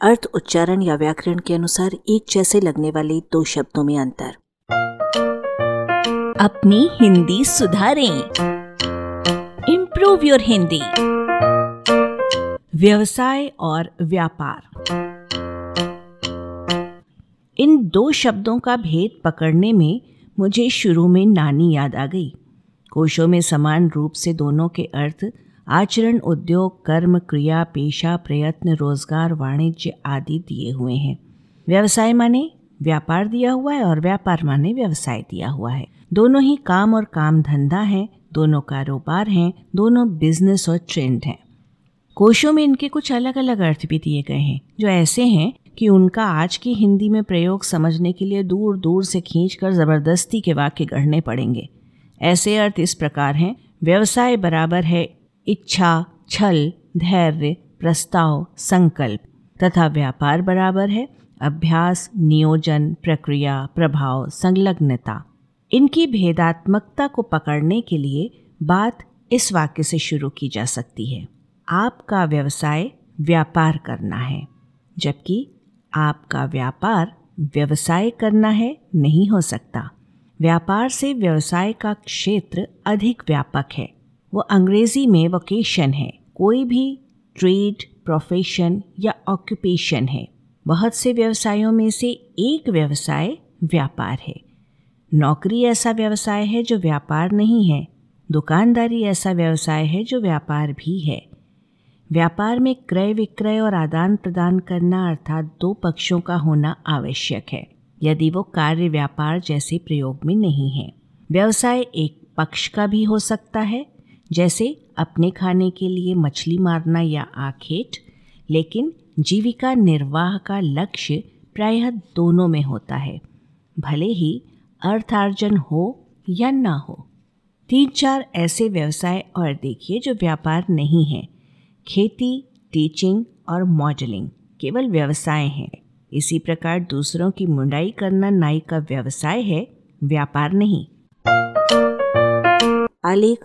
अर्थ, उच्चारण या व्याकरण के अनुसार एक जैसे लगने वाले दो शब्दों में अंतर। अपनी हिंदी सुधारें। इम्प्रूव योर हिंदी व्यवसाय और व्यापार। इन दो शब्दों का भेद पकड़ने में मुझे शुरू में नानी याद आ गई। कोशों में समान रूप से दोनों के अर्थ आचरण, उद्योग, कर्म, क्रिया, पेशा, प्रयत्न, रोज़गार, वाणिज्य आदि दिए हुए हैं। व्यवसाय माने व्यापार दिया हुआ है और व्यापार माने व्यवसाय दिया हुआ है। दोनों ही काम और काम धंधा है, दोनों कारोबार हैं, दोनों बिज़नेस और ट्रेंड हैं। कोशों में इनके कुछ अलग अलग अर्थ भी दिए गए हैं, जो ऐसे हैं कि उनका आज की हिंदी में प्रयोग समझने के लिए दूर दूर से खींचकर ज़बरदस्ती के वाक्य गढ़ने पड़ेंगे। ऐसे अर्थ इस प्रकार हैं, व्यवसाय बराबर है इच्छा, छल, धैर्य, प्रस्ताव, संकल्प तथा व्यापार बराबर है। अभ्यास, नियोजन, प्रक्रिया, प्रभाव, संलग्नता। इनकी भेदात्मकता को पकड़ने के लिए बात इस वाक्य से शुरू की जा सकती है। आपका व्यवसाय व्यापार करना है, जबकि आपका व्यापार व्यवसाय करना है नहीं हो सकता। व्यापार से व्यवसाय का क्षेत्र अधिक व्यापक है। वो अंग्रेज़ी में वोकेशन है। कोई भी ट्रेड प्रोफेशन या ऑक्यूपेशन है। बहुत से व्यवसायों में से एक व्यवसाय व्यापार है। नौकरी ऐसा व्यवसाय है जो व्यापार नहीं है। दुकानदारी ऐसा व्यवसाय है जो व्यापार भी है। व्यापार में क्रय विक्रय और आदान प्रदान करना अर्थात दो पक्षों का होना आवश्यक है, यदि वो कार्य व्यापार जैसे प्रयोग में नहीं है। व्यवसाय एक पक्ष का भी हो सकता है जैसे अपने खाने के लिए मछली मारना या आखेट, लेकिन जीविका निर्वाह का लक्ष्य प्रायः दोनों में होता है, भले ही अर्थार्जन हो या ना हो। तीन चार ऐसे व्यवसाय और देखिए जो व्यापार नहीं है। खेती टीचिंग और मॉडलिंग केवल व्यवसाय हैं। इसी प्रकार दूसरों की मुंडाई करना नाई का व्यवसाय है, व्यापार नहीं। आलेख